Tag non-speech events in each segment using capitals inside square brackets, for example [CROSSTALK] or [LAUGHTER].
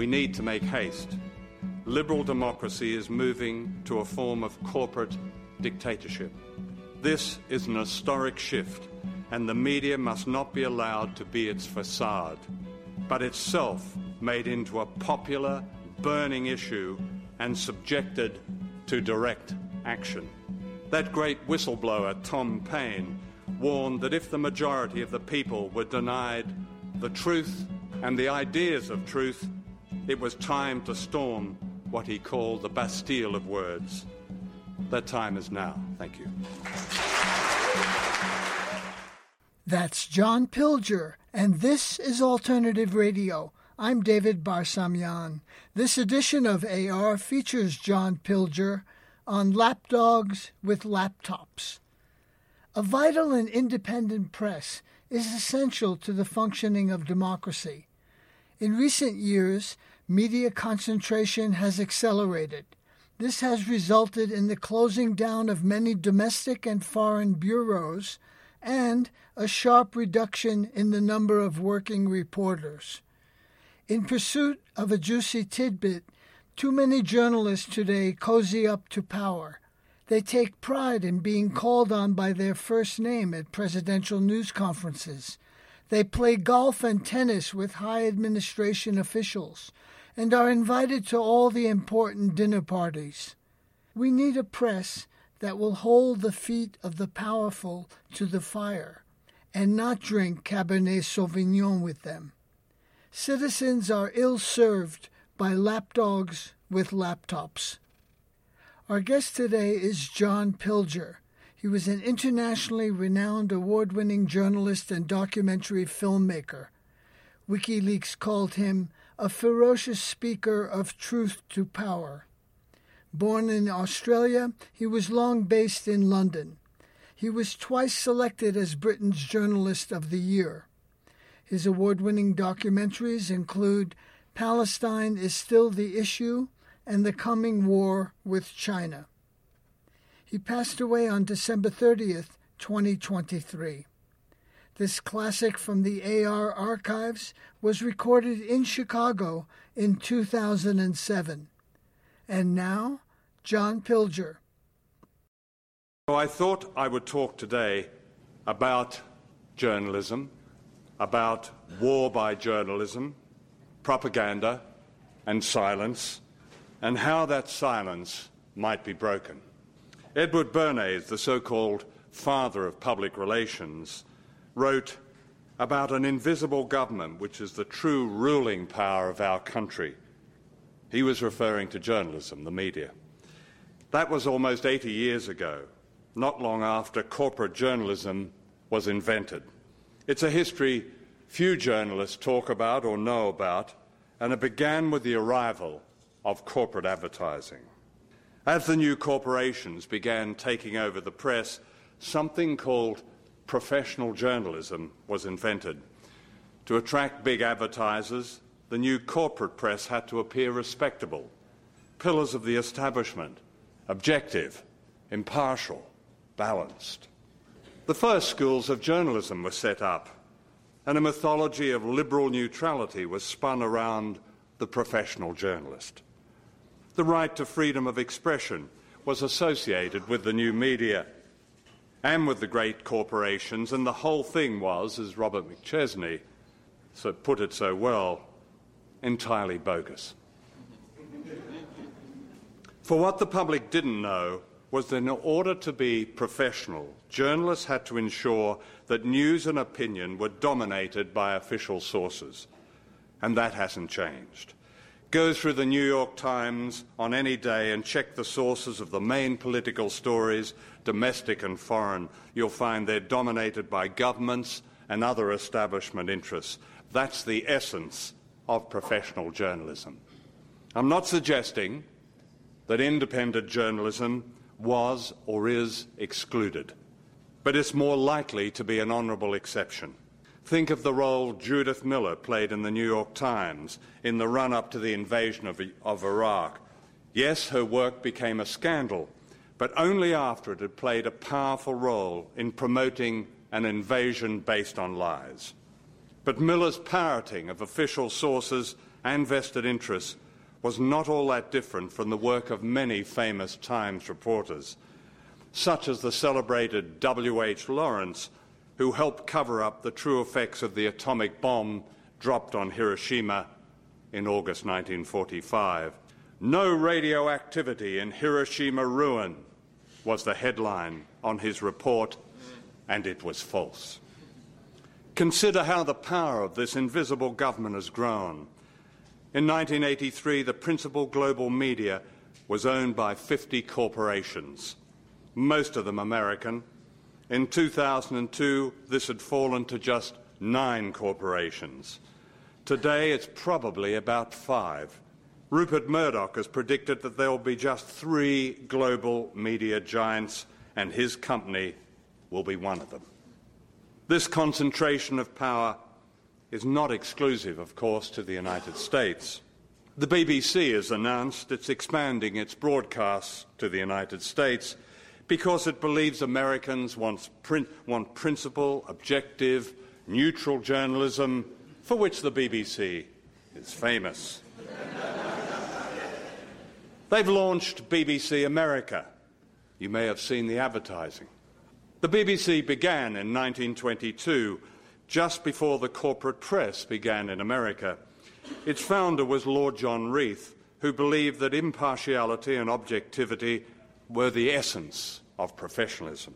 We need to make haste. Liberal democracy is moving to a form of corporate dictatorship. This is an historic shift, and the media must not be allowed to be its facade, but itself made into a popular, burning issue and subjected to direct action. That great whistleblower, Tom Paine, warned that if the majority of the people were denied the truth and the ideas of truth, it was time to storm what he called the Bastille of words. That time is now. Thank you. That's John Pilger, and this is Alternative Radio. I'm David Barsamian. This edition of AR features John Pilger on lapdogs with laptops. A vital and independent press is essential to the functioning of democracy. In recent years, media concentration has accelerated. This has resulted in the closing down of many domestic and foreign bureaus and a sharp reduction in the number of working reporters. In pursuit of a juicy tidbit, too many journalists today cozy up to power. They take pride in being called on by their first name at presidential news conferences. They play golf and tennis with high administration officials and are invited to all the important dinner parties. We need a press that will hold the feet of the powerful to the fire and not drink Cabernet Sauvignon with them. Citizens are ill served by lapdogs with laptops. Our guest today is John Pilger. He was an internationally renowned award winning journalist and documentary filmmaker. WikiLeaks called him a ferocious speaker of truth to power. Born in Australia, he was long based in London. He was twice selected as Britain's Journalist of the Year. His award winning documentaries include Palestine is Still the Issue and The Coming War with China. He passed away on December 30th, 2023. This classic from the AR archives was recorded in Chicago in 2007. And now, John Pilger. So I thought I would talk today about journalism, about war by journalism, propaganda, and silence, and how that silence might be broken. Edward Bernays, the so called father of public relations, wrote about an invisible government which is the true ruling power of our country. He was referring to journalism, the media. That was almost 80 years ago, not long after corporate journalism was invented. It's a history few journalists talk about or know about, and it began with the arrival of corporate advertising. As the new corporations began taking over the press, something called professional journalism was invented. To attract big advertisers, the new corporate press had to appear respectable, pillars of the establishment, objective, impartial, balanced. The first schools of journalism were set up, and a mythology of liberal neutrality was spun around the professional journalist. The right to freedom of expression was associated with the new media and with the great corporations, and the whole thing was, as Robert McChesney so put it so well, entirely bogus. For what the public didn't know was that in order to be professional, journalists had to ensure that news and opinion were dominated by official sources. And that hasn't changed. Go through the New York Times on any day and check the sources of the main political stories, domestic and foreign. You'll find they're dominated by governments and other establishment interests. That's the essence of professional journalism. I'm not suggesting that independent journalism was or is excluded, but it's more likely to be an honourable exception. Think of the role Judith Miller played in the New York Times in the run up to the invasion of, of Iraq. Yes, her work became a scandal, but only after it had played a powerful role in promoting an invasion based on lies. But Miller's parroting of official sources and vested interests was not all that different from the work of many famous Times reporters, such as the celebrated W.H. Lawrence, who helped cover up the true effects of the atomic bomb dropped on Hiroshima in August 1945. No radioactivity in Hiroshima ruin was the headline on his report, and it was false. Consider how the power of this invisible government has grown. In 1983, the principal global media was owned by 50 corporations, most of them American. In 2002, this had fallen to just nine corporations. Today, it's probably about five. Rupert Murdoch has predicted that there will be just three global media giants, and his company will be one of them. This concentration of power is not exclusive, of course, to the United States. The BBC has announced it's expanding its broadcasts to the United States because it believes Americans want, prin- want principle, objective, neutral journalism for which the BBC is famous. They've launched BBC America. You may have seen the advertising. The BBC began in 1922, just before the corporate press began in America. Its founder was Lord John Reith, who believed that impartiality and objectivity were the essence of professionalism.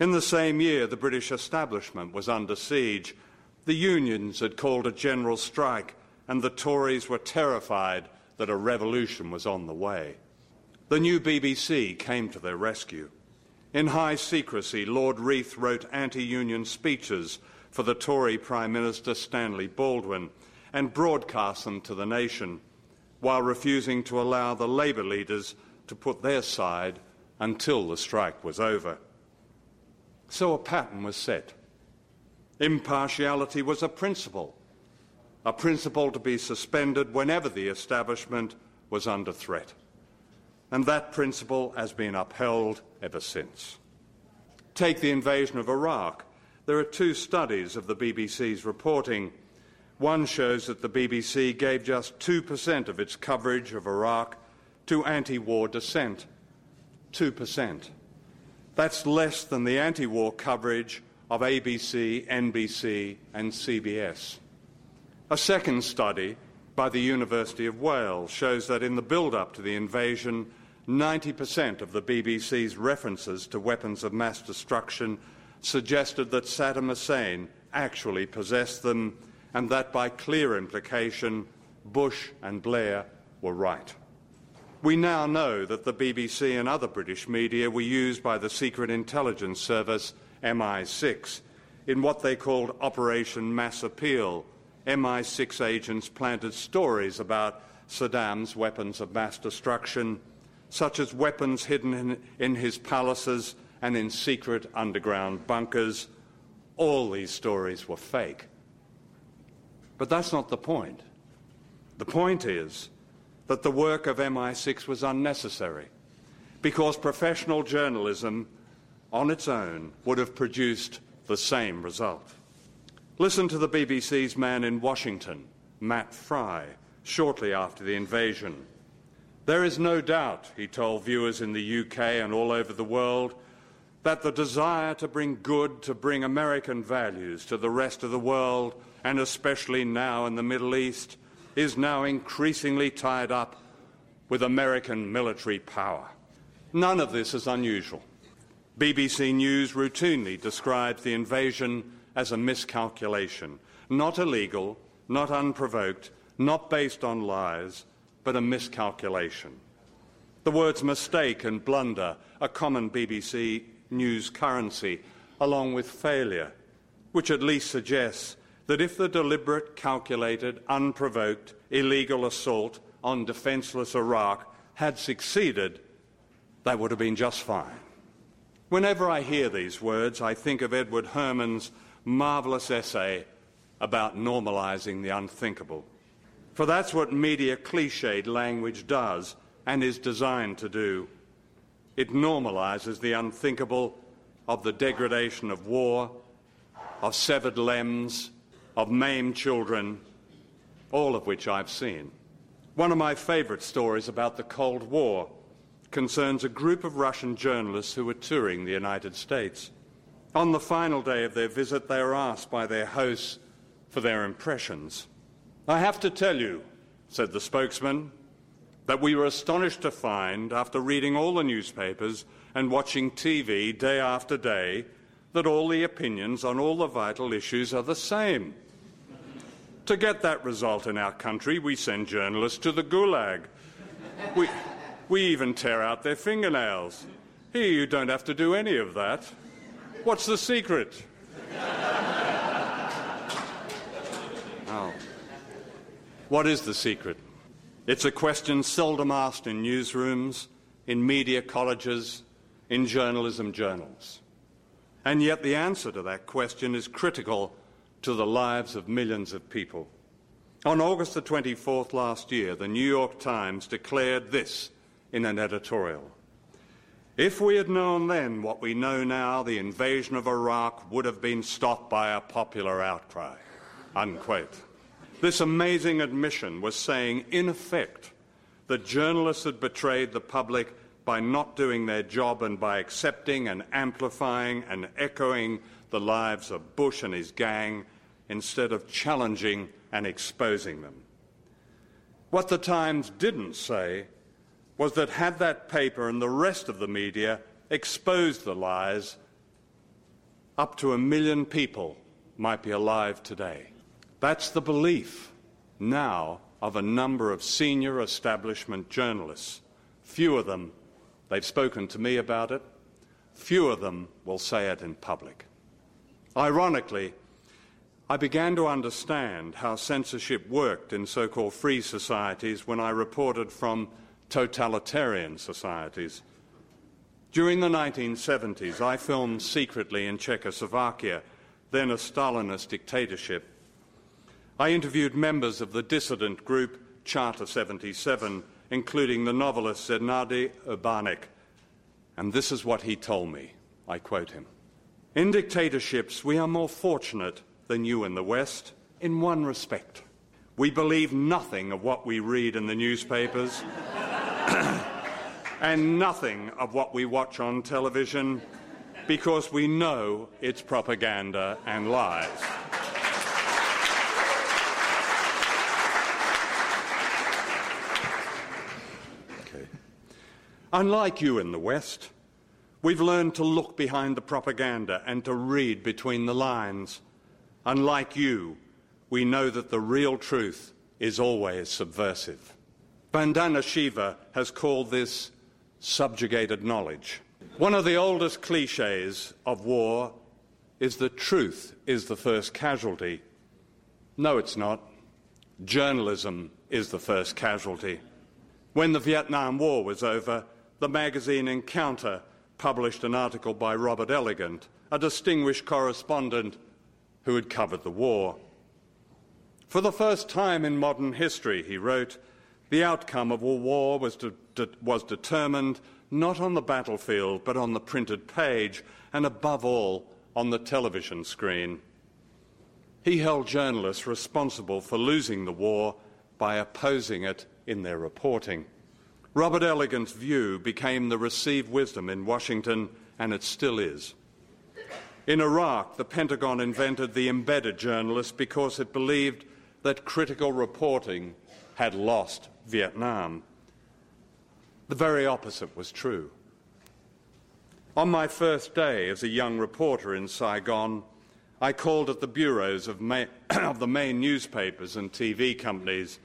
In the same year, the British establishment was under siege the unions had called a general strike, and the Tories were terrified that a revolution was on the way. The new BBC came to their rescue. In high secrecy, Lord Reith wrote anti union speeches for the Tory Prime Minister Stanley Baldwin and broadcast them to the nation, while refusing to allow the Labour leaders to put their side until the strike was over. So a pattern was set. Impartiality was a principle, a principle to be suspended whenever the establishment was under threat. And that principle has been upheld ever since. Take the invasion of Iraq. There are two studies of the BBC's reporting. One shows that the BBC gave just 2% of its coverage of Iraq to anti war dissent. 2%. That's less than the anti war coverage of ABC, NBC, and CBS. A second study by the University of Wales shows that in the build up to the invasion, 90% of the BBC's references to weapons of mass destruction suggested that Saddam Hussein actually possessed them, and that by clear implication, Bush and Blair were right. We now know that the BBC and other British media were used by the Secret Intelligence Service MI6 in what they called Operation Mass Appeal. MI6 agents planted stories about Saddam's weapons of mass destruction, such as weapons hidden in, in his palaces and in secret underground bunkers. All these stories were fake. But that's not the point. The point is that the work of MI6 was unnecessary because professional journalism on its own would have produced the same result. Listen to the BBC's man in Washington, Matt Frei, shortly after the invasion. There is no doubt, he told viewers in the UK and all over the world, that the desire to bring good, to bring American values to the rest of the world, and especially now in the Middle East, is now increasingly tied up with American military power. None of this is unusual. BBC News routinely describes the invasion as a miscalculation, not illegal, not unprovoked, not based on lies, but a miscalculation. The words mistake and blunder are common BBC News currency, along with failure, which at least suggests that if the deliberate, calculated, unprovoked, illegal assault on defenceless Iraq had succeeded, that would have been just fine. Whenever I hear these words, I think of Edward Herman's marvellous essay about normalising the unthinkable. For that's what media cliched language does and is designed to do. It normalises the unthinkable of the degradation of war, of severed limbs, of maimed children, all of which I've seen. One of my favourite stories about the Cold War concerns a group of Russian journalists who were touring the United States. On the final day of their visit, they were asked by their hosts for their impressions. I have to tell you, said the spokesman, that we were astonished to find, after reading all the newspapers and watching TV day after day, that all the opinions on all the vital issues are the same. To get that result in our country, we send journalists to the gulag. We, we even tear out their fingernails. Here, you don't have to do any of that. What's the secret? [LAUGHS] oh. What is the secret? It's a question seldom asked in newsrooms, in media colleges, in journalism journals. And yet, the answer to that question is critical to the lives of millions of people. On August the 24th last year, the New York Times declared this in an editorial. If we had known then what we know now, the invasion of Iraq would have been stopped by a popular outcry. Unquote. This amazing admission was saying, in effect, that journalists had betrayed the public by not doing their job and by accepting and amplifying and echoing the lives of Bush and his gang instead of challenging and exposing them. What the Times didn't say was that had that paper and the rest of the media exposed the lies, up to a million people might be alive today. That's the belief now of a number of senior establishment journalists. Few of them, they've spoken to me about it, few of them will say it in public. Ironically, I began to understand how censorship worked in so called free societies when I reported from totalitarian societies. During the 1970s, I filmed secretly in Czechoslovakia, then a Stalinist dictatorship. I interviewed members of the dissident group Charter 77, including the novelist Zdeněk Urbánek, and this is what he told me. I quote him. In dictatorships, we are more fortunate than you in the West in one respect. We believe nothing of what we read in the newspapers [COUGHS] and nothing of what we watch on television because we know it's propaganda and lies. Okay. Unlike you in the West, We've learned to look behind the propaganda and to read between the lines. Unlike you, we know that the real truth is always subversive. Vandana Shiva has called this subjugated knowledge. One of the oldest cliches of war is that truth is the first casualty. No, it's not. Journalism is the first casualty. When the Vietnam War was over, the magazine Encounter published an article by Robert Elegant, a distinguished correspondent who had covered the war. For the first time in modern history, he wrote, the outcome of a war was, de- de- was determined not on the battlefield, but on the printed page, and above all, on the television screen. He held journalists responsible for losing the war by opposing it in their reporting. Robert Elegant's view became the received wisdom in Washington, and it still is. In Iraq, the Pentagon invented the embedded journalist because it believed that critical reporting had lost Vietnam. The very opposite was true. On my first day as a young reporter in Saigon, I called at the bureaus of, ma- [CLEARS THROAT] of the main newspapers and TV companies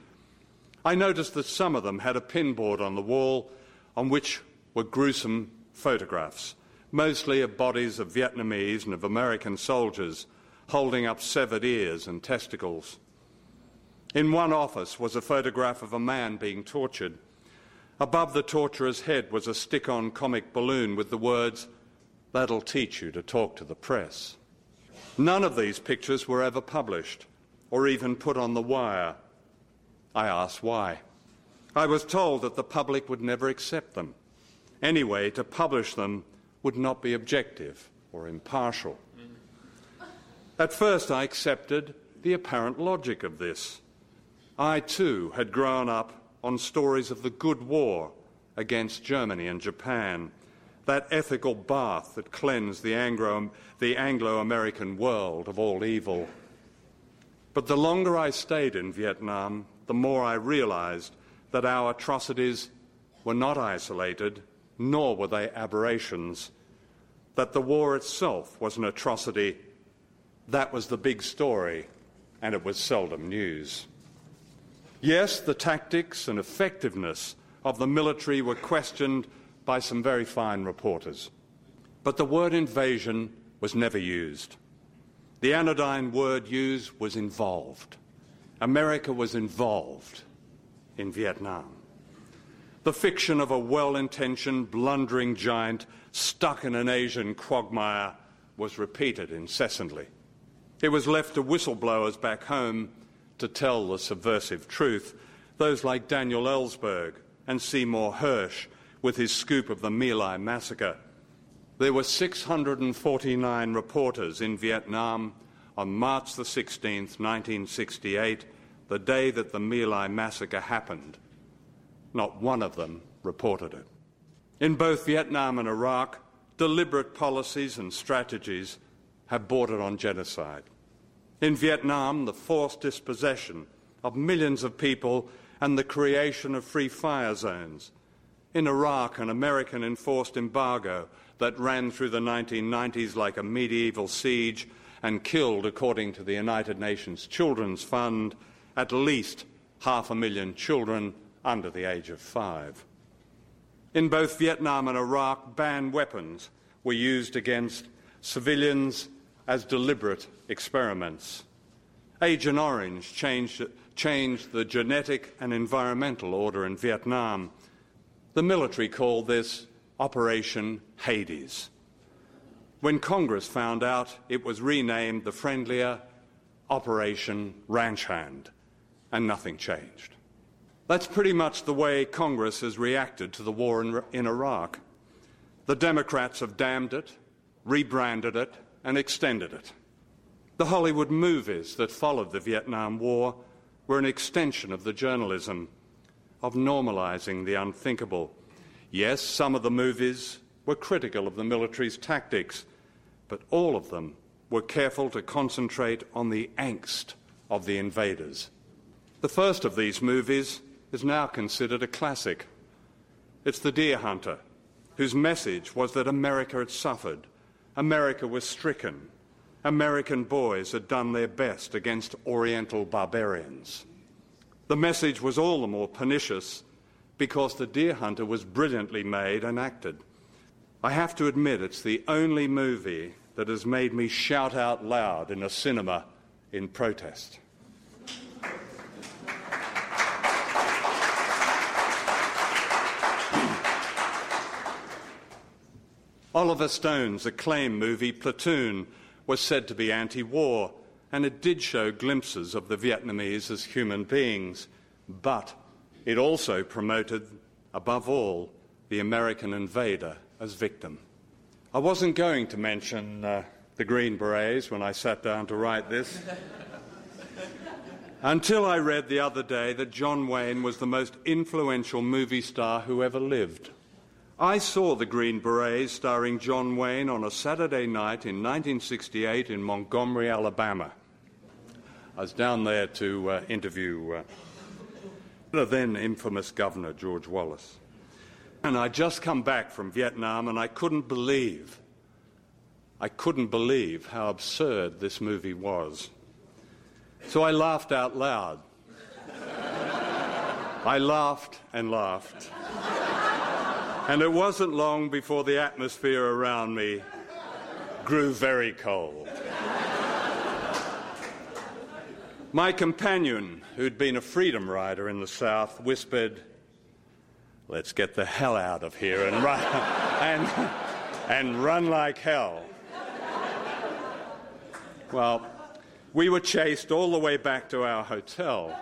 I noticed that some of them had a pinboard on the wall on which were gruesome photographs, mostly of bodies of Vietnamese and of American soldiers holding up severed ears and testicles. In one office was a photograph of a man being tortured. Above the torturer's head was a stick on comic balloon with the words, That'll teach you to talk to the press. None of these pictures were ever published or even put on the wire I asked why. I was told that the public would never accept them. Anyway, to publish them would not be objective or impartial. At first, I accepted the apparent logic of this. I too had grown up on stories of the good war against Germany and Japan, that ethical bath that cleansed the Anglo, the Anglo-American world of all evil. But the longer I stayed in Vietnam, the more I realized that our atrocities were not isolated, nor were they aberrations, that the war itself was an atrocity. That was the big story, and it was seldom news. Yes, the tactics and effectiveness of the military were questioned by some very fine reporters. But the word invasion was never used. The anodyne word used was involved. America was involved in Vietnam. The fiction of a well intentioned, blundering giant stuck in an Asian quagmire was repeated incessantly. It was left to whistleblowers back home to tell the subversive truth, those like Daniel Ellsberg and Seymour Hersh with his scoop of the My Lai massacre. There were 649 reporters in Vietnam on March the 16th, 1968, the day that the My Lai massacre happened. Not one of them reported it. In both Vietnam and Iraq, deliberate policies and strategies have bordered on genocide. In Vietnam, the forced dispossession of millions of people and the creation of free fire zones. In Iraq, an American enforced embargo that ran through the 1990s like a medieval siege and killed, according to the United Nations Children's Fund, at least half a million children under the age of five. In both Vietnam and Iraq, banned weapons were used against civilians as deliberate experiments. Agent Orange changed, changed the genetic and environmental order in Vietnam. The military called this Operation Hades. When Congress found out, it was renamed the friendlier Operation Ranch Hand, and nothing changed. That's pretty much the way Congress has reacted to the war in, in Iraq. The Democrats have damned it, rebranded it, and extended it. The Hollywood movies that followed the Vietnam War were an extension of the journalism of normalizing the unthinkable. Yes, some of the movies were critical of the military's tactics, but all of them were careful to concentrate on the angst of the invaders. The first of these movies is now considered a classic. It's The Deer Hunter, whose message was that America had suffered America was stricken. American boys had done their best against Oriental barbarians. The message was all the more pernicious because The Deer Hunter was brilliantly made and acted. I have to admit, it's the only movie that has made me shout out loud in a cinema in protest. Oliver Stone's acclaimed movie Platoon was said to be anti war, and it did show glimpses of the Vietnamese as human beings, but it also promoted, above all, the American invader as victim. I wasn't going to mention uh, the Green Berets when I sat down to write this. [LAUGHS] Until I read the other day that John Wayne was the most influential movie star who ever lived. I saw the Green Berets starring John Wayne on a Saturday night in 1968 in Montgomery, Alabama. I was down there to uh, interview uh, the then infamous Governor George Wallace. And I'd just come back from Vietnam and I couldn't believe, I couldn't believe how absurd this movie was. So I laughed out loud. [LAUGHS] I laughed and laughed. And it wasn't long before the atmosphere around me grew very cold. My companion, who'd been a freedom rider in the South, whispered, Let's get the hell out of here and run, [LAUGHS] and, and run like hell. Well, we were chased all the way back to our hotel.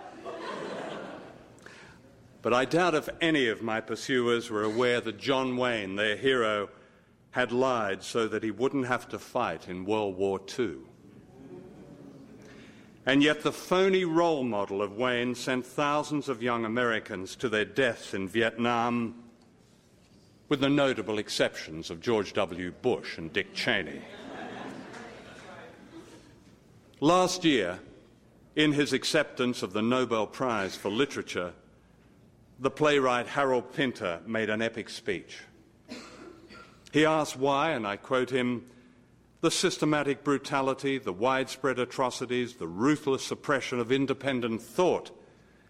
But I doubt if any of my pursuers were aware that John Wayne, their hero, had lied so that he wouldn't have to fight in World War II. And yet, the phony role model of Wayne sent thousands of young Americans to their deaths in Vietnam, with the notable exceptions of George W. Bush and Dick Cheney. Last year, in his acceptance of the Nobel Prize for Literature, the playwright Harold Pinter made an epic speech. He asked why, and I quote him, the systematic brutality, the widespread atrocities, the ruthless suppression of independent thought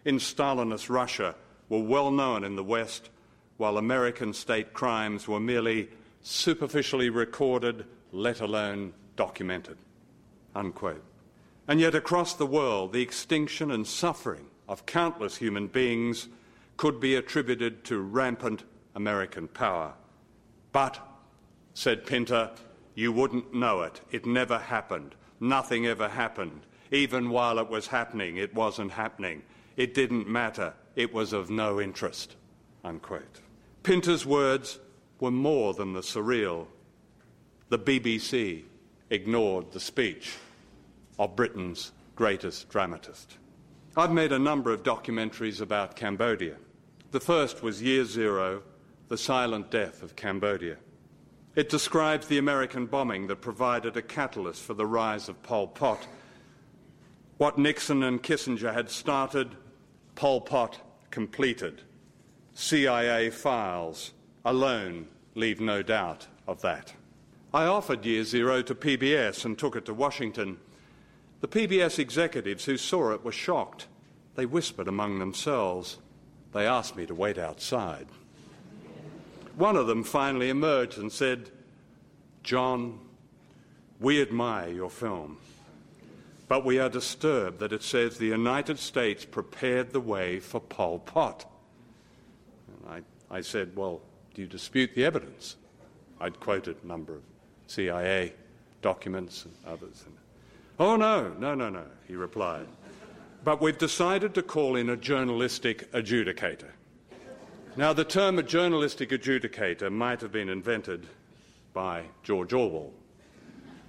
in Stalinist Russia were well known in the West, while American state crimes were merely superficially recorded, let alone documented. Unquote. And yet, across the world, the extinction and suffering of countless human beings could be attributed to rampant American power. But, said Pinter, you wouldn't know it. It never happened. Nothing ever happened. Even while it was happening, it wasn't happening. It didn't matter. It was of no interest. Unquote. Pinter's words were more than the surreal. The BBC ignored the speech of Britain's greatest dramatist. I've made a number of documentaries about Cambodia. The first was Year Zero The Silent Death of Cambodia. It describes the American bombing that provided a catalyst for the rise of Pol Pot. What Nixon and Kissinger had started, Pol Pot completed. CIA files alone leave no doubt of that. I offered Year Zero to PBS and took it to Washington. The PBS executives who saw it were shocked. They whispered among themselves. They asked me to wait outside. One of them finally emerged and said, John, we admire your film, but we are disturbed that it says the United States prepared the way for Pol Pot. And I, I said, Well, do you dispute the evidence? I'd quoted a number of CIA documents and others. And, oh, no, no, no, no, he replied. But we've decided to call in a journalistic adjudicator. Now, the term a journalistic adjudicator might have been invented by George Orwell.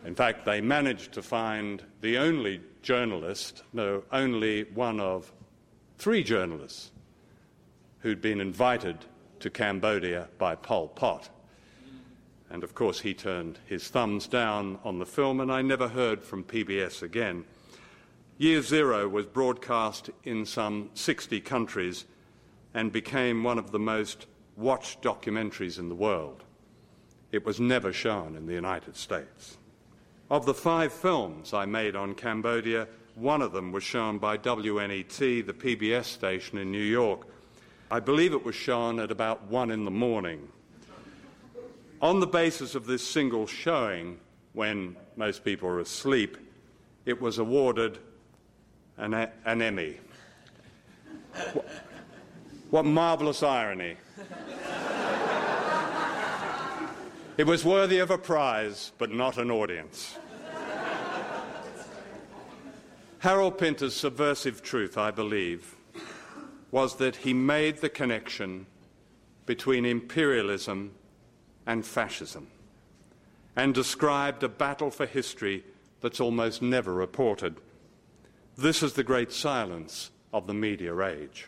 In fact, they managed to find the only journalist, no, only one of three journalists who'd been invited to Cambodia by Pol Pot. And of course, he turned his thumbs down on the film, and I never heard from PBS again. Year Zero was broadcast in some 60 countries and became one of the most watched documentaries in the world. It was never shown in the United States. Of the five films I made on Cambodia, one of them was shown by WNET, the PBS station in New York. I believe it was shown at about one in the morning. On the basis of this single showing, when most people are asleep, it was awarded an, an Emmy. What marvelous irony. It was worthy of a prize, but not an audience. Harold Pinter's subversive truth, I believe, was that he made the connection between imperialism and fascism and described a battle for history that's almost never reported. This is the great silence of the media age.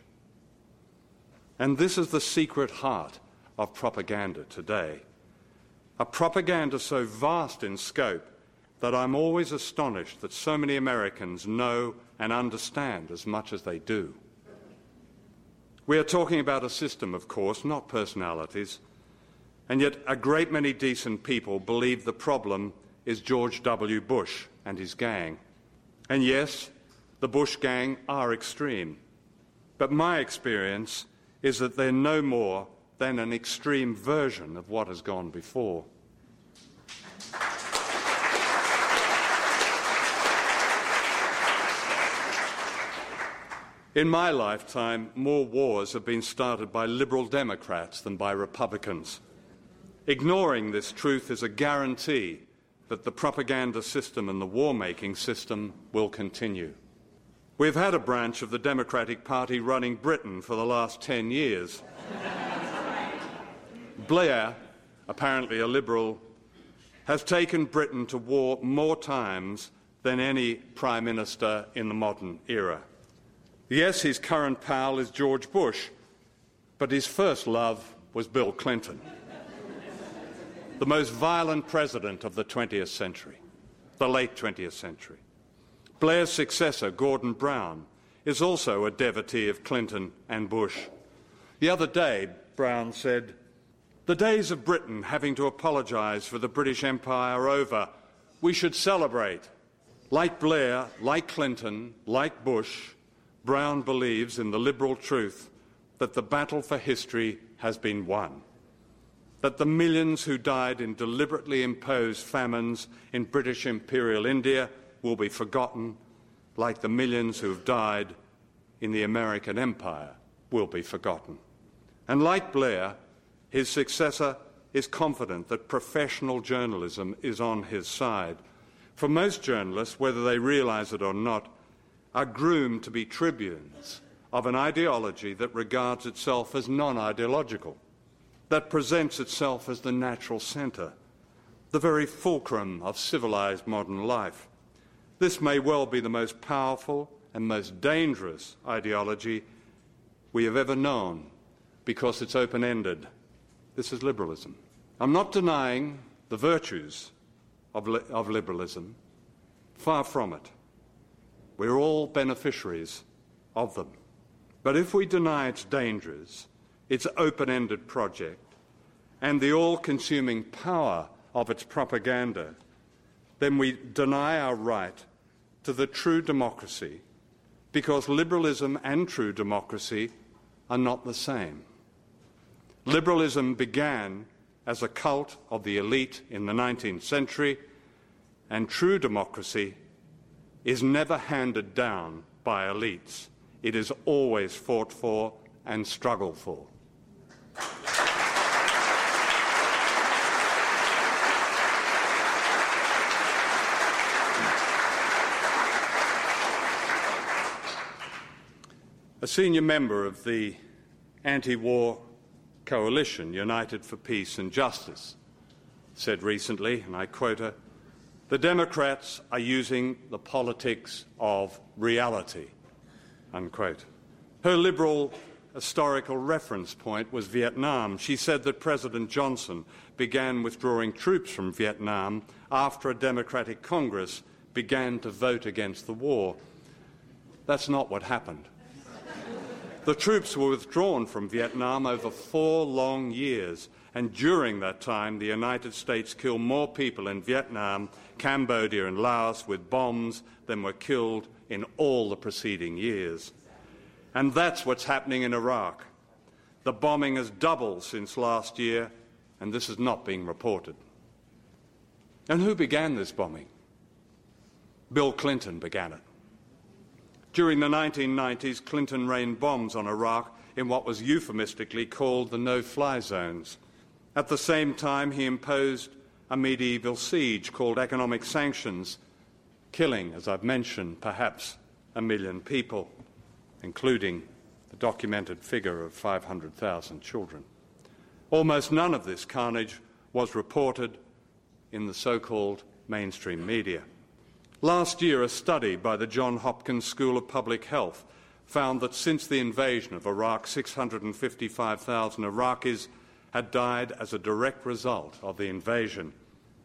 And this is the secret heart of propaganda today a propaganda so vast in scope that I'm always astonished that so many Americans know and understand as much as they do. We are talking about a system, of course, not personalities, and yet a great many decent people believe the problem is George W. Bush and his gang. And yes, the Bush gang are extreme. But my experience is that they're no more than an extreme version of what has gone before. In my lifetime, more wars have been started by Liberal Democrats than by Republicans. Ignoring this truth is a guarantee that the propaganda system and the war making system will continue. We've had a branch of the Democratic Party running Britain for the last 10 years. Blair, apparently a liberal, has taken Britain to war more times than any Prime Minister in the modern era. Yes, his current pal is George Bush, but his first love was Bill Clinton, the most violent president of the 20th century, the late 20th century. Blair's successor, Gordon Brown, is also a devotee of Clinton and Bush. The other day, Brown said, The days of Britain having to apologise for the British Empire are over. We should celebrate. Like Blair, like Clinton, like Bush, Brown believes in the liberal truth that the battle for history has been won. That the millions who died in deliberately imposed famines in British Imperial India will be forgotten, like the millions who have died in the American empire will be forgotten. And like Blair, his successor is confident that professional journalism is on his side. For most journalists, whether they realize it or not, are groomed to be tribunes of an ideology that regards itself as non ideological, that presents itself as the natural centre, the very fulcrum of civilized modern life. This may well be the most powerful and most dangerous ideology we have ever known because it's open ended. This is liberalism. I'm not denying the virtues of, li- of liberalism, far from it. We're all beneficiaries of them. But if we deny its dangers, its open ended project, and the all consuming power of its propaganda, then we deny our right to the true democracy because liberalism and true democracy are not the same. Liberalism began as a cult of the elite in the 19th century, and true democracy is never handed down by elites. It is always fought for and struggled for. A senior member of the anti war coalition, United for Peace and Justice, said recently, and I quote her The Democrats are using the politics of reality. Unquote. Her liberal historical reference point was Vietnam. She said that President Johnson began withdrawing troops from Vietnam after a Democratic Congress began to vote against the war. That's not what happened. The troops were withdrawn from Vietnam over four long years, and during that time, the United States killed more people in Vietnam, Cambodia, and Laos with bombs than were killed in all the preceding years. And that's what's happening in Iraq. The bombing has doubled since last year, and this is not being reported. And who began this bombing? Bill Clinton began it. During the 1990s, Clinton rained bombs on Iraq in what was euphemistically called the no fly zones. At the same time, he imposed a medieval siege called economic sanctions, killing, as I've mentioned, perhaps a million people, including the documented figure of 500,000 children. Almost none of this carnage was reported in the so called mainstream media. Last year, a study by the Johns Hopkins School of Public Health found that since the invasion of Iraq, 655,000 Iraqis had died as a direct result of the invasion.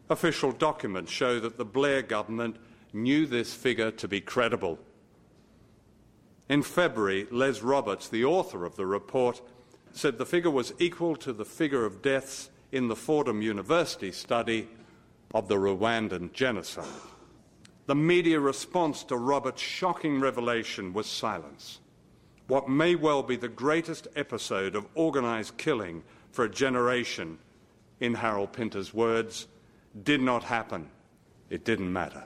Official documents show that the Blair government knew this figure to be credible. In February, Les Roberts, the author of the report, said the figure was equal to the figure of deaths in the Fordham University study of the Rwandan genocide. The media response to Robert's shocking revelation was silence. What may well be the greatest episode of organised killing for a generation, in Harold Pinter's words, did not happen. It didn't matter.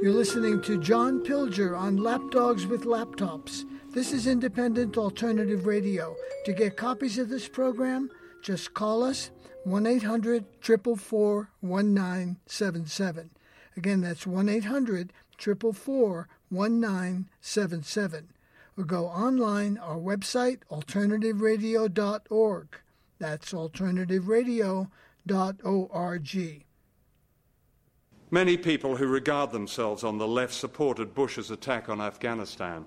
You're listening to John Pilger on Lapdogs with Laptops. This is Independent Alternative Radio. To get copies of this program, just call us 1 800 444 1977. Again, that's 1 800 444 1977. Or go online, our website, alternativeradio.org. That's alternativeradio.org. Many people who regard themselves on the left supported Bush's attack on Afghanistan.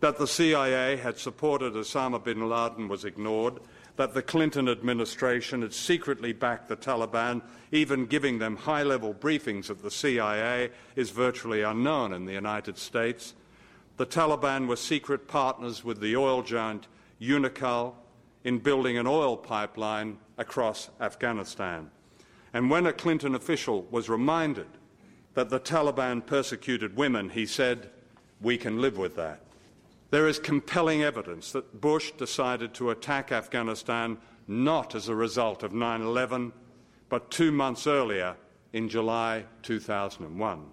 That the CIA had supported Osama bin Laden was ignored. That the Clinton administration had secretly backed the Taliban, even giving them high level briefings at the CIA, is virtually unknown in the United States. The Taliban were secret partners with the oil giant Unocal in building an oil pipeline across Afghanistan. And when a Clinton official was reminded that the Taliban persecuted women, he said, We can live with that. There is compelling evidence that Bush decided to attack Afghanistan not as a result of 9 11, but two months earlier in July 2001.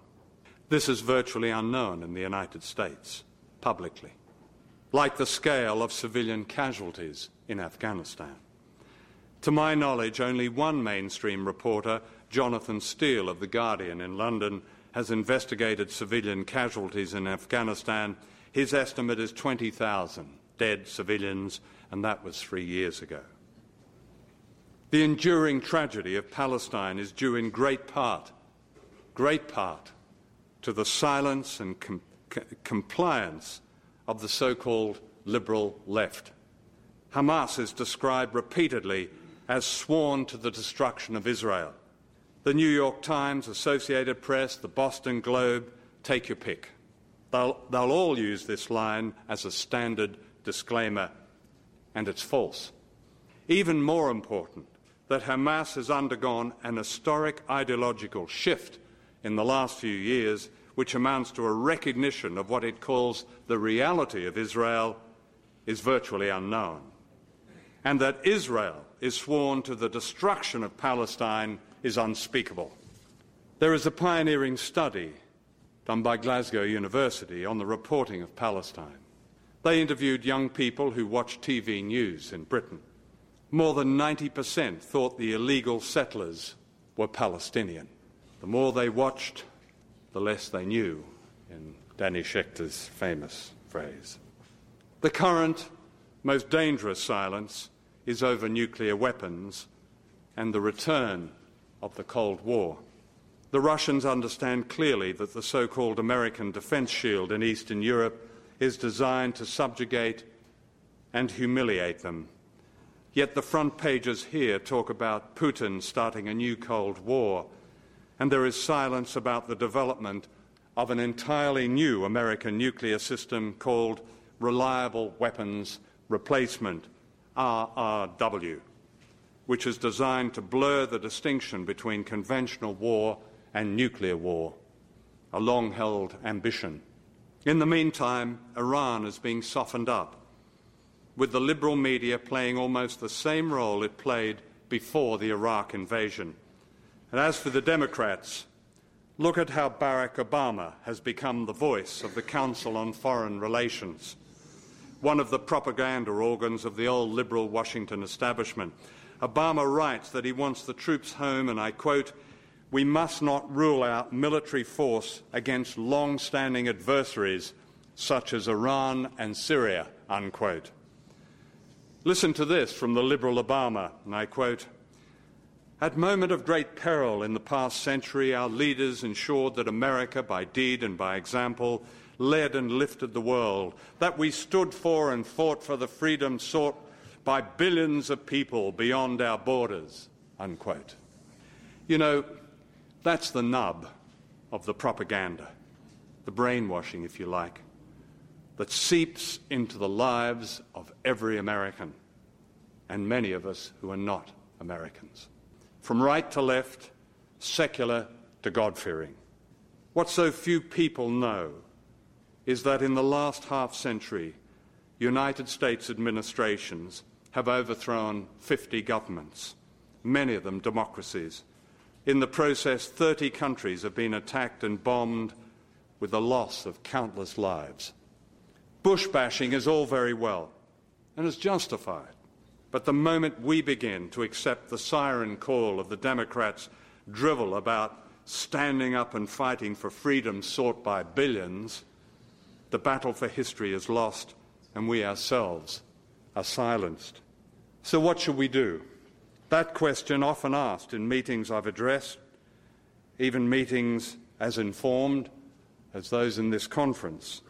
This is virtually unknown in the United States, publicly, like the scale of civilian casualties in Afghanistan. To my knowledge, only one mainstream reporter, Jonathan Steele of The Guardian in London, has investigated civilian casualties in Afghanistan. His estimate is 20,000 dead civilians, and that was three years ago. The enduring tragedy of Palestine is due in great part, great part, to the silence and com- compliance of the so called liberal left. Hamas is described repeatedly as sworn to the destruction of Israel. The New York Times, Associated Press, the Boston Globe, take your pick. They'll, they'll all use this line as a standard disclaimer, and it's false. Even more important, that Hamas has undergone an historic ideological shift in the last few years, which amounts to a recognition of what it calls the reality of Israel, is virtually unknown. And that Israel is sworn to the destruction of Palestine is unspeakable. There is a pioneering study done by Glasgow University on the reporting of Palestine. They interviewed young people who watched TV news in Britain. More than 90% thought the illegal settlers were Palestinian. The more they watched, the less they knew, in Danny Schechter's famous phrase. The current, most dangerous silence is over nuclear weapons and the return of the Cold War. The Russians understand clearly that the so called American defense shield in Eastern Europe is designed to subjugate and humiliate them. Yet the front pages here talk about Putin starting a new Cold War, and there is silence about the development of an entirely new American nuclear system called Reliable Weapons Replacement RRW, which is designed to blur the distinction between conventional war and nuclear war, a long held ambition. In the meantime, Iran is being softened up, with the liberal media playing almost the same role it played before the Iraq invasion. And as for the Democrats, look at how Barack Obama has become the voice of the Council on Foreign Relations one of the propaganda organs of the old liberal Washington establishment. Obama writes that he wants the troops home, and I quote, We must not rule out military force against long standing adversaries such as Iran and Syria, unquote. Listen to this from the liberal Obama, and I quote, at moment of great peril in the past century, our leaders ensured that America, by deed and by example, led and lifted the world, that we stood for and fought for the freedom sought by billions of people beyond our borders. Unquote. You know, that's the nub of the propaganda, the brainwashing, if you like, that seeps into the lives of every American and many of us who are not Americans. From right to left, secular to God fearing. What so few people know is that in the last half century, United States administrations have overthrown 50 governments, many of them democracies. In the process, 30 countries have been attacked and bombed with the loss of countless lives. Bush bashing is all very well and is justified. But the moment we begin to accept the siren call of the Democrats' drivel about standing up and fighting for freedom sought by billions, the battle for history is lost and we ourselves are silenced. So, what should we do? That question, often asked in meetings I've addressed, even meetings as informed as those in this conference,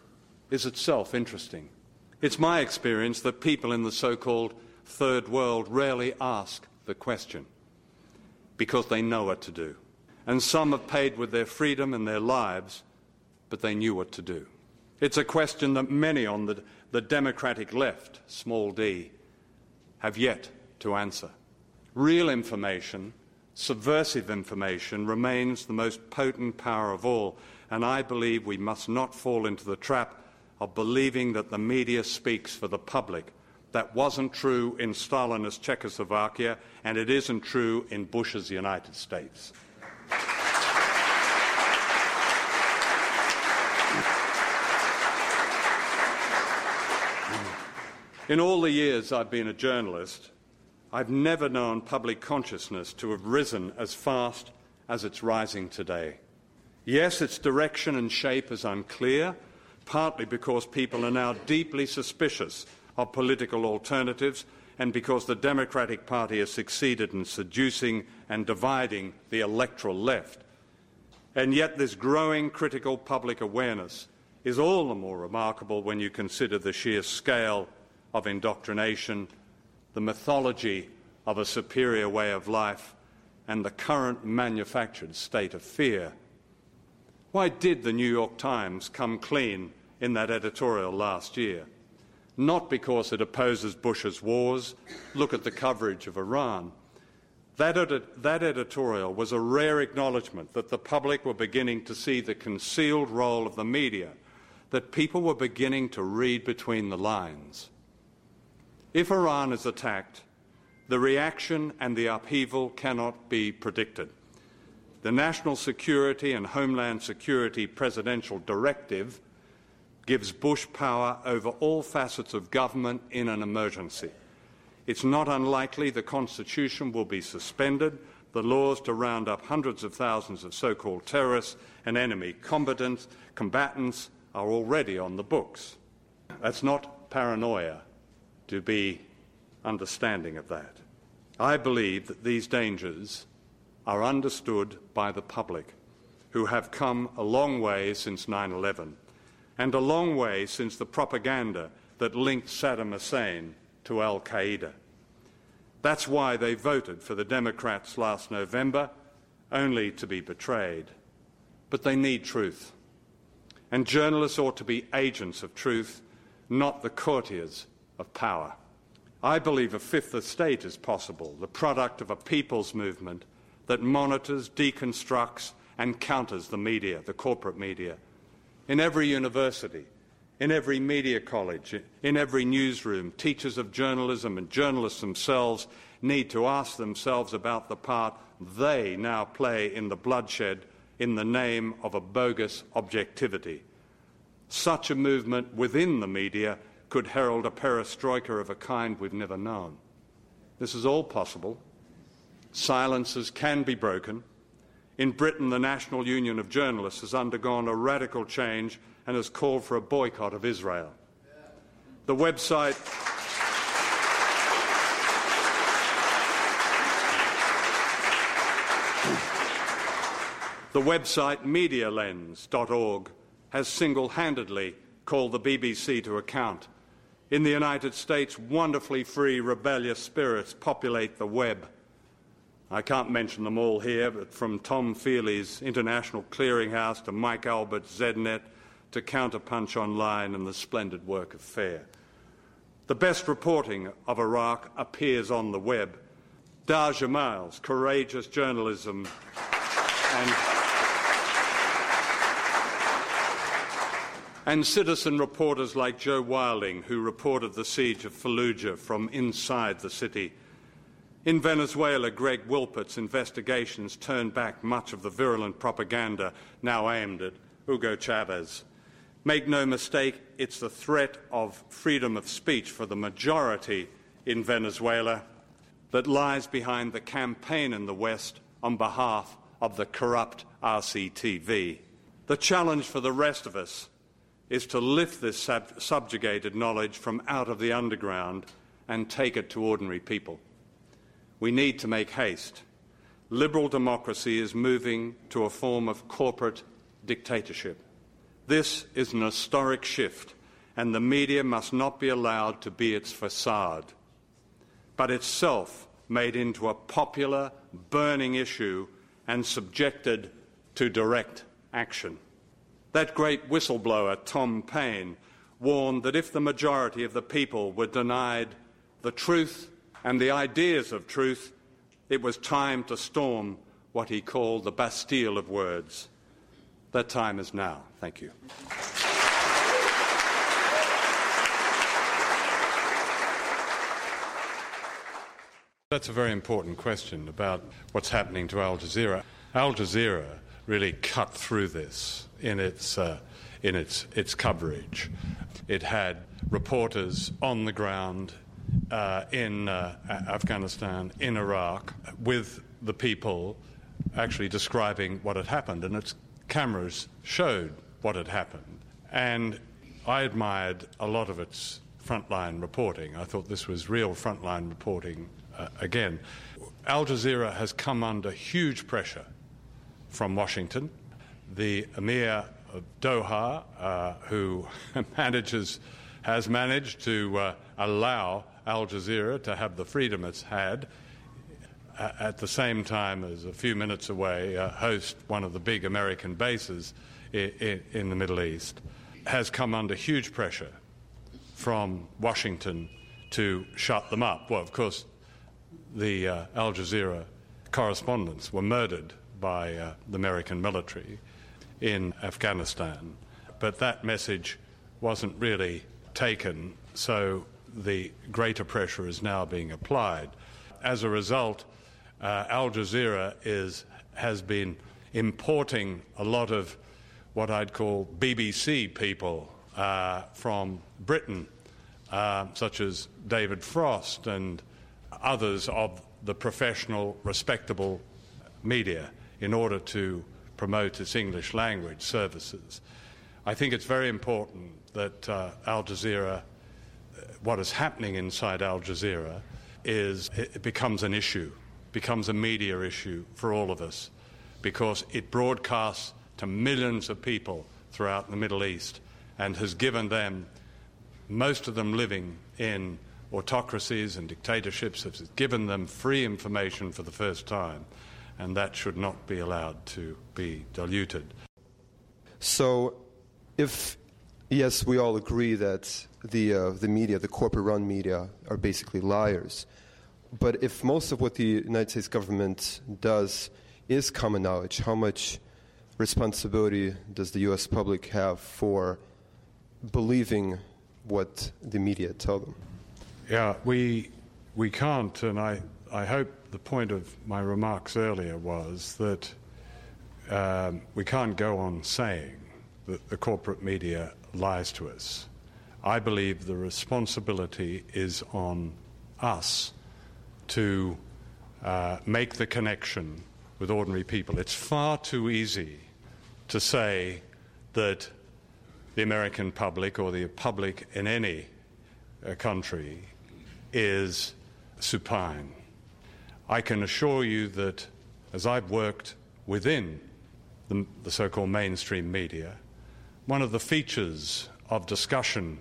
is itself interesting. It's my experience that people in the so called third world rarely ask the question because they know what to do. And some have paid with their freedom and their lives, but they knew what to do. It's a question that many on the, the democratic left, small d, have yet to answer. Real information, subversive information, remains the most potent power of all, and I believe we must not fall into the trap of believing that the media speaks for the public. That wasn't true in Stalinist Czechoslovakia, and it isn't true in Bush's United States. In all the years I've been a journalist, I've never known public consciousness to have risen as fast as it's rising today. Yes, its direction and shape is unclear, partly because people are now deeply suspicious of political alternatives and because the Democratic Party has succeeded in seducing and dividing the electoral left. And yet, this growing critical public awareness is all the more remarkable when you consider the sheer scale of indoctrination, the mythology of a superior way of life, and the current manufactured state of fear. Why did the New York Times come clean in that editorial last year? Not because it opposes Bush's wars. Look at the coverage of Iran. That, edit- that, editorial was a rare acknowledgement that the public were beginning to see the concealed role of the media, that people were beginning to read between the lines. If Iran is attacked, the reaction and the upheaval cannot be predicted. The National Security and Homeland Security Presidential Directive gives Bush power over all facets of government in an emergency. It's not unlikely the Constitution will be suspended, the laws to round up hundreds of thousands of so called terrorists and enemy combatants, are already on the books. That's not paranoia to be understanding of that. I believe that these dangers are understood by the public, who have come a long way since 9 11, and a long way since the propaganda that linked Saddam Hussein to Al Qaeda. That's why they voted for the Democrats last November, only to be betrayed. But they need truth. And journalists ought to be agents of truth, not the courtiers of power. I believe a fifth estate is possible, the product of a people's movement that monitors, deconstructs, and counters the media, the corporate media. In every university, in every media college, in every newsroom, teachers of journalism and journalists themselves need to ask themselves about the part they now play in the bloodshed in the name of a bogus objectivity. Such a movement within the media could herald a perestroika of a kind we've never known. This is all possible. Silences can be broken. In Britain, the National Union of Journalists has undergone a radical change and has called for a boycott of Israel. The website. The website MediaLens.org has single handedly called the BBC to account in the United States, wonderfully free, rebellious spirits populate the web. I can't mention them all here, but from Tom Feeley's International Clearinghouse to Mike Albert's ZNet to Counterpunch Online and the splendid work of FAIR. The best reporting of Iraq appears on the web. Dahr Jamail's courageous journalism and and citizen reporters like Jo Wilding, who reported the siege of Fallujah from inside the city. In Venezuela, Greg Wilpert's investigations turned back much of the virulent propaganda now aimed at Hugo Chavez. Make no mistake, it's the threat of freedom of speech for the majority in Venezuela that lies behind the campaign in the West on behalf of the corrupt RCTV. The challenge for the rest of us is to lift this sub- subjugated knowledge from out of the underground and take it to ordinary people. We need to make haste. liberal democracy is moving to a form of corporate dictatorship. This is an historic shift, and the media must not be allowed to be its facade, but itself made into a popular, burning issue and subjected to direct action. That great whistleblower, Tom Paine, warned that if the majority of the people were denied the truth and the ideas of truth, it was time to storm what he called the Bastille of words. That time is now. Thank you. That's a very important question about what's happening to Al Jazeera. Al Jazeera really cut through this in its, uh, in its, its coverage. It had reporters on the ground uh, in uh, Afghanistan, in Iraq, with the people actually describing what had happened, and its cameras showed what had happened. And I admired a lot of its frontline reporting. I thought this was real frontline reporting uh, again. Al Jazeera has come under huge pressure from Washington. The Emir of Doha, uh, who [LAUGHS] manages, has managed to uh, allow Al Jazeera to have the freedom it's had, uh, at the same time as a few minutes away, uh, host one of the big American bases in, in the Middle East, has come under huge pressure from Washington to shut them up. Well, of course, the uh, Al Jazeera correspondents were murdered by uh, the American military in Afghanistan. But that message wasn't really taken, so the greater pressure is now being applied. As a result, uh, Al Jazeera is, has been importing a lot of what I'd call BBC people uh, from Britain, uh, such as David Frost and others of the professional, respectable media, in order to promote its English language services. I think it's very important that uh, Al Jazeera what is happening inside Al Jazeera is it becomes an issue, becomes a media issue for all of us, because it broadcasts to millions of people throughout the Middle East and has given them, most of them living in autocracies and dictatorships, has given them free information for the first time, and that should not be allowed to be diluted. So, if yes, we all agree that the, uh, the media, the corporate run media, are basically liars. But if most of what the United States government does is common knowledge, how much responsibility does the U.S. public have for believing what the media tell them? Yeah, we, we can't, and I, I hope the point of my remarks earlier was that um, we can't go on saying that the corporate media lies to us. I believe the responsibility is on us to uh, make the connection with ordinary people. It's far too easy to say that the American public or the public in any uh, country is supine. I can assure you that as I've worked within the, the so called mainstream media, one of the features of discussion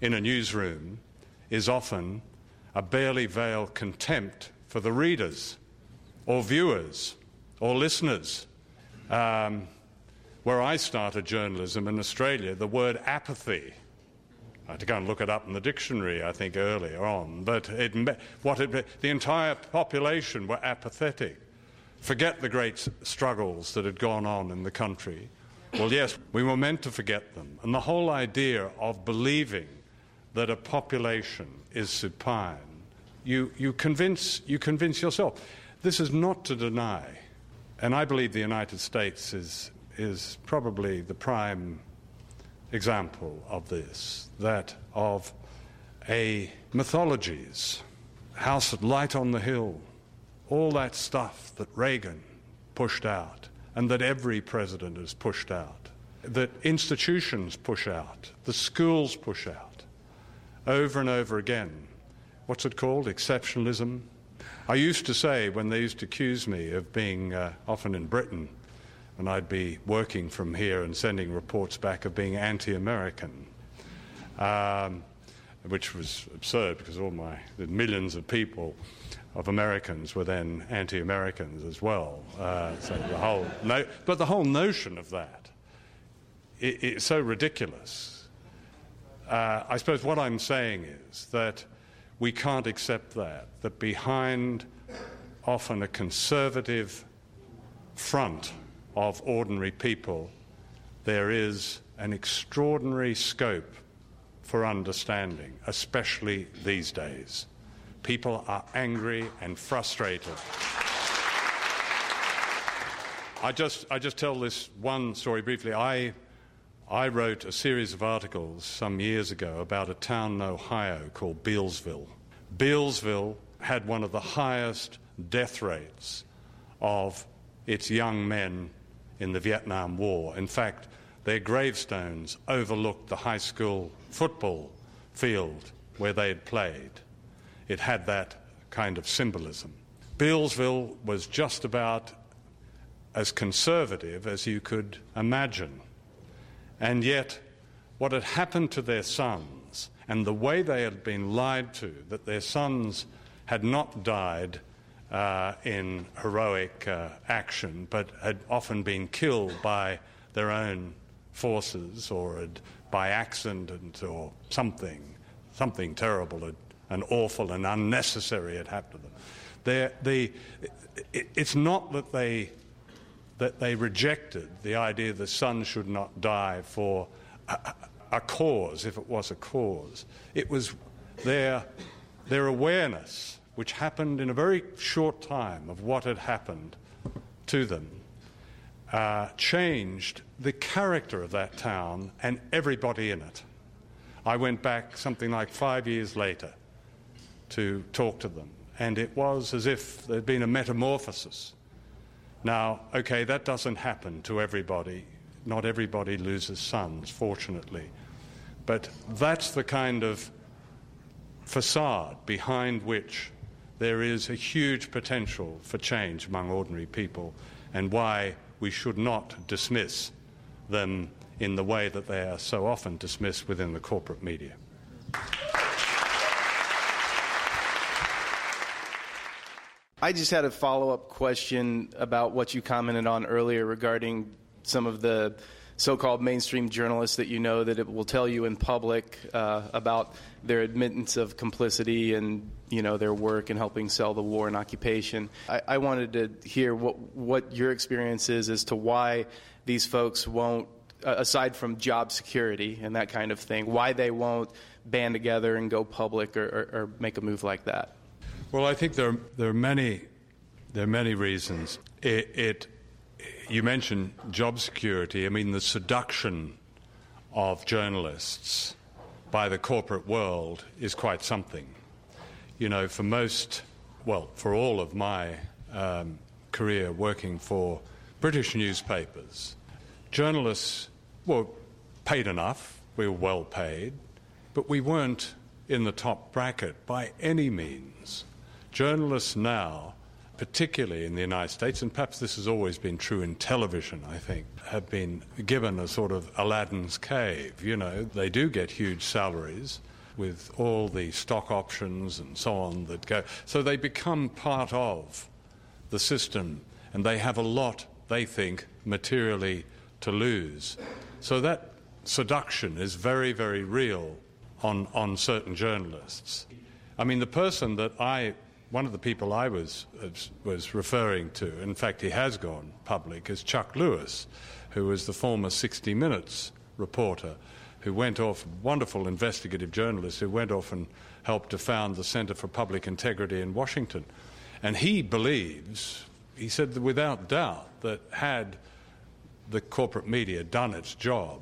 in a newsroom is often a barely veiled contempt for the readers or viewers or listeners. Um, where I started journalism in Australia, the word apathy. I had to go and look it up in the dictionary, I think, earlier on. But it, what it, the entire population were apathetic. Forget the great struggles that had gone on in the country. Well, yes, we were meant to forget them. And the whole idea of believing that a population is supine, you, you, convince, you convince yourself. This is not to deny, and I believe the United States is, is probably the prime example of this, that of a mythologies, House of Light on the Hill, all that stuff that Reagan pushed out and that every president has pushed out, that institutions push out, the schools push out, over and over again. What's it called? Exceptionalism? I used to say, when they used to accuse me of being uh, often in Britain, and I'd be working from here and sending reports back of being anti American, um, which was absurd because all my millions of people of Americans were then anti Americans as well. Uh, so the whole no, but the whole notion of that it, it's so ridiculous. Uh, I suppose what I'm saying is that we can't accept that, that behind often a conservative front of ordinary people, there is an extraordinary scope for understanding, especially these days. People are angry and frustrated. I just, I just tell this one story briefly. I, I wrote a series of articles some years ago about a town in Ohio called Bealsville. Bealsville had one of the highest death rates of its young men in the Vietnam War. In fact, their gravestones overlooked the high school football field where they had played. It had that kind of symbolism. Bealsville was just about as conservative as you could imagine. And yet, what had happened to their sons and the way they had been lied to, that their sons had not died uh, in heroic uh, action, but had often been killed by their own forces or had, by accident or something, something terrible had, and awful and unnecessary had happened to them. They're, they, it, it's not that they, that they rejected the idea the son should not die for a, a cause, if it was a cause. It was their, their awareness which happened in a very short time of what had happened to them, uh, changed the character of that town and everybody in it. I went back something like five years later to talk to them, and it was as if there'd been a metamorphosis. Now, okay, that doesn't happen to everybody. Not everybody loses sons, fortunately. But that's the kind of facade behind which there is a huge potential for change among ordinary people and why we should not dismiss them in the way that they are so often dismissed within the corporate media. I just had a follow up question about what you commented on earlier regarding some of the so-called mainstream journalists that you know that it will tell you in public uh, about their admittance of complicity and you know their work in helping sell the war and occupation. I, I wanted to hear what what your experience is as to why these folks won't, aside from job security and that kind of thing, why they won't band together and go public or, or, or make a move like that. Well, I think there there are many there are many reasons. It, it you mentioned job security. I mean, the seduction of journalists by the corporate world is quite something. You know, for most, well, for all of my um, career working for British newspapers, journalists were paid enough, we were well paid, but we weren't in the top bracket by any means. Journalists now particularly in the United States, and perhaps this has always been true in television, I think, have been given a sort of Aladdin's cave. You know, they do get huge salaries with all the stock options and so on that go. So they become part of the system, and they have a lot, they think, materially to lose. So that seduction is very, very real on, on certain journalists. I mean, the person that I one of the people I was, was referring to, in fact, he has gone public, is Chuck Lewis, who was the former 60 Minutes reporter who went off, wonderful investigative journalist who went off and helped to found the Center for Public Integrity in Washington. And he believes, he said without doubt, that had the corporate media done its job,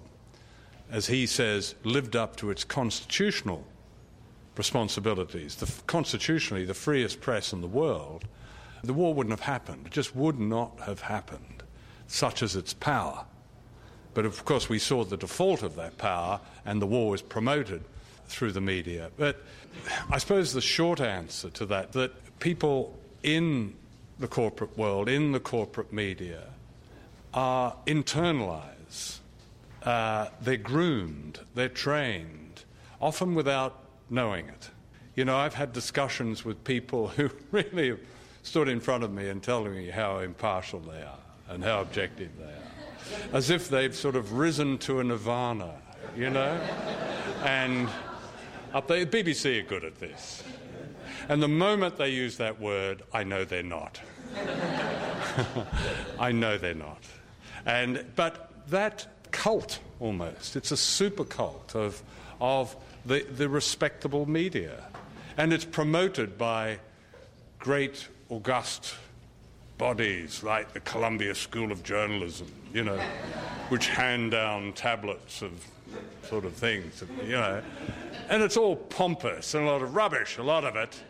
as he says, lived up to its constitutional responsibilities. The, constitutionally, the freest press in the world, the war wouldn't have happened. It just would not have happened, such as its power. But of course, we saw the default of that power, and the war was promoted through the media. But I suppose the short answer to that, that people in the corporate world, in the corporate media, are internalized. Uh, they're groomed, they're trained, often without knowing it. You know, I've had discussions with people [LAUGHS] who really have stood in front of me and telling me how impartial they are and how objective they are, as if they've sort of risen to a nirvana, you know? and up there, BBC are good at this. And the moment they use that word, I know they're not. [LAUGHS] I know they're not. And, but that cult, almost, it's a super cult of, of the, the respectable media. And it's promoted by great, august bodies like the Columbia School of Journalism, you know, which hand down tablets of sort of things, you know. And it's all pompous and a lot of rubbish, a lot of it,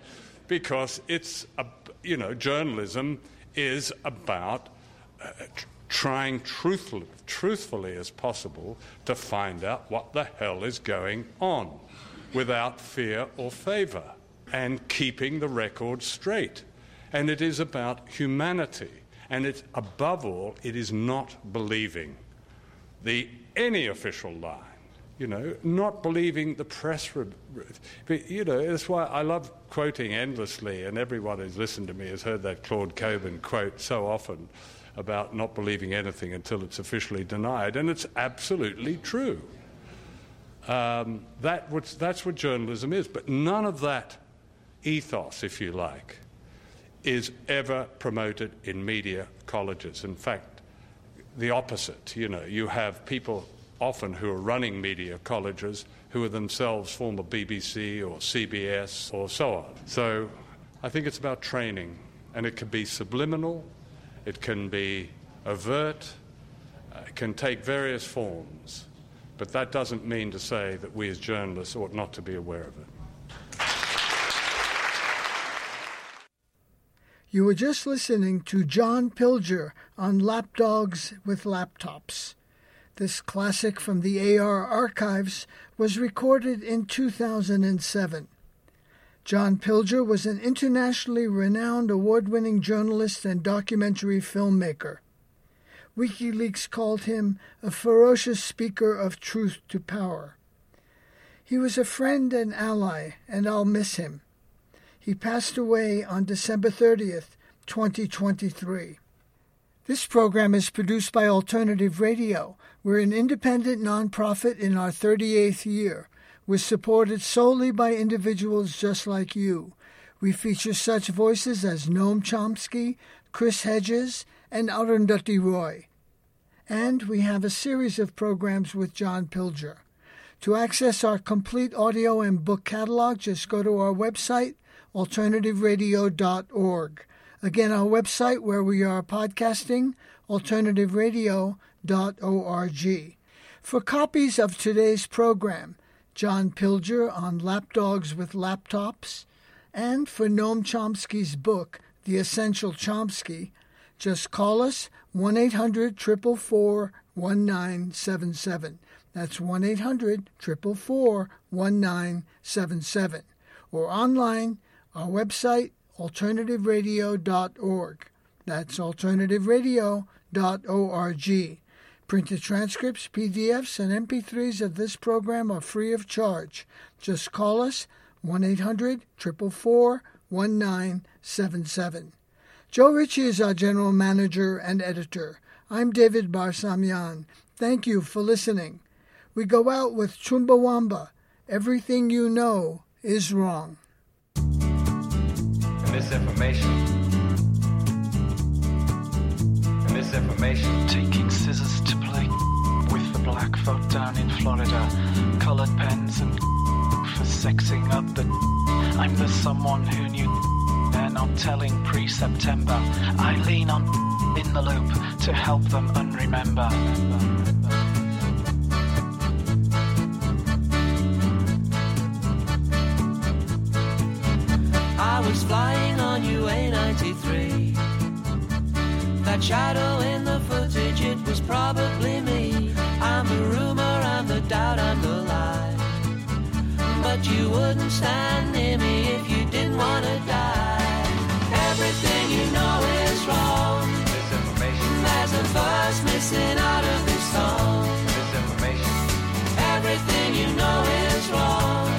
because it's, a, you know, journalism is about uh, trying truthfully, truthfully as possible to find out what the hell is going on without fear or favour and keeping the record straight. And it is about humanity. And it's, above all, it is not believing the, any official line. You know, not believing the press. Re- but, you know, that's why I love quoting endlessly, and everyone who's listened to me has heard that Claud Cockburn quote so often about not believing anything until it's officially denied, and it's absolutely true. Um, that that's what journalism is, but none of that ethos, if you like, is ever promoted in media colleges. In fact, the opposite. You know, you have people often who are running media colleges who are themselves former BBC or CBS or so on. So I think it's about training, and it can be subliminal, it can be overt, uh, it can take various forms, but that doesn't mean to say that we as journalists ought not to be aware of it. You were just listening to John Pilger on Lapdogs with Laptops. This classic from the AR archives was recorded in 2007. John Pilger was an internationally renowned award winning journalist and documentary filmmaker. WikiLeaks called him a ferocious speaker of truth to power. He was a friend and ally, and I'll miss him. He passed away on December 30th, 2023. This program is produced by Alternative Radio. We're an independent nonprofit in our 38th year. We're supported solely by individuals just like you. We feature such voices as Noam Chomsky, Chris Hedges, and Arundhati Roy. And we have a series of programs with John Pilger. To access our complete audio and book catalog, just go to our website, alternativeradio.org. Again, our website where we are podcasting, alternativeradio.org. For copies of today's program, John Pilger on Lapdogs with Laptops, and for Noam Chomsky's book, The Essential Chomsky, just call us 1 800 444 1977. That's 1 800 444 1977. Or online, our website, alternativeradio.org. That's alternativeradio.org. Printed transcripts, PDFs, and MP3s of this program are free of charge. Just call us 1 800 444 1977. Joe Ritchie is our general manager and editor. I'm David Barsamian. Thank you for listening. We go out with Chumbawamba. Everything you know is wrong misinformation. misinformation. Taking scissors to play with the black folk down in Florida. Colored pens and for sexing up the. I'm the someone who knew they're not telling pre September. I lean on in the loop to help them unremember. I was flying on UA 93. That shadow in the footage, it was probably me. I'm the rumor, I'm the doubt, I'm the lie. But you wouldn't stand near me if you didn't want to die and you know it's wrong. Misinformation. There's a verse missing out of this song. Misinformation. Everything you know is wrong.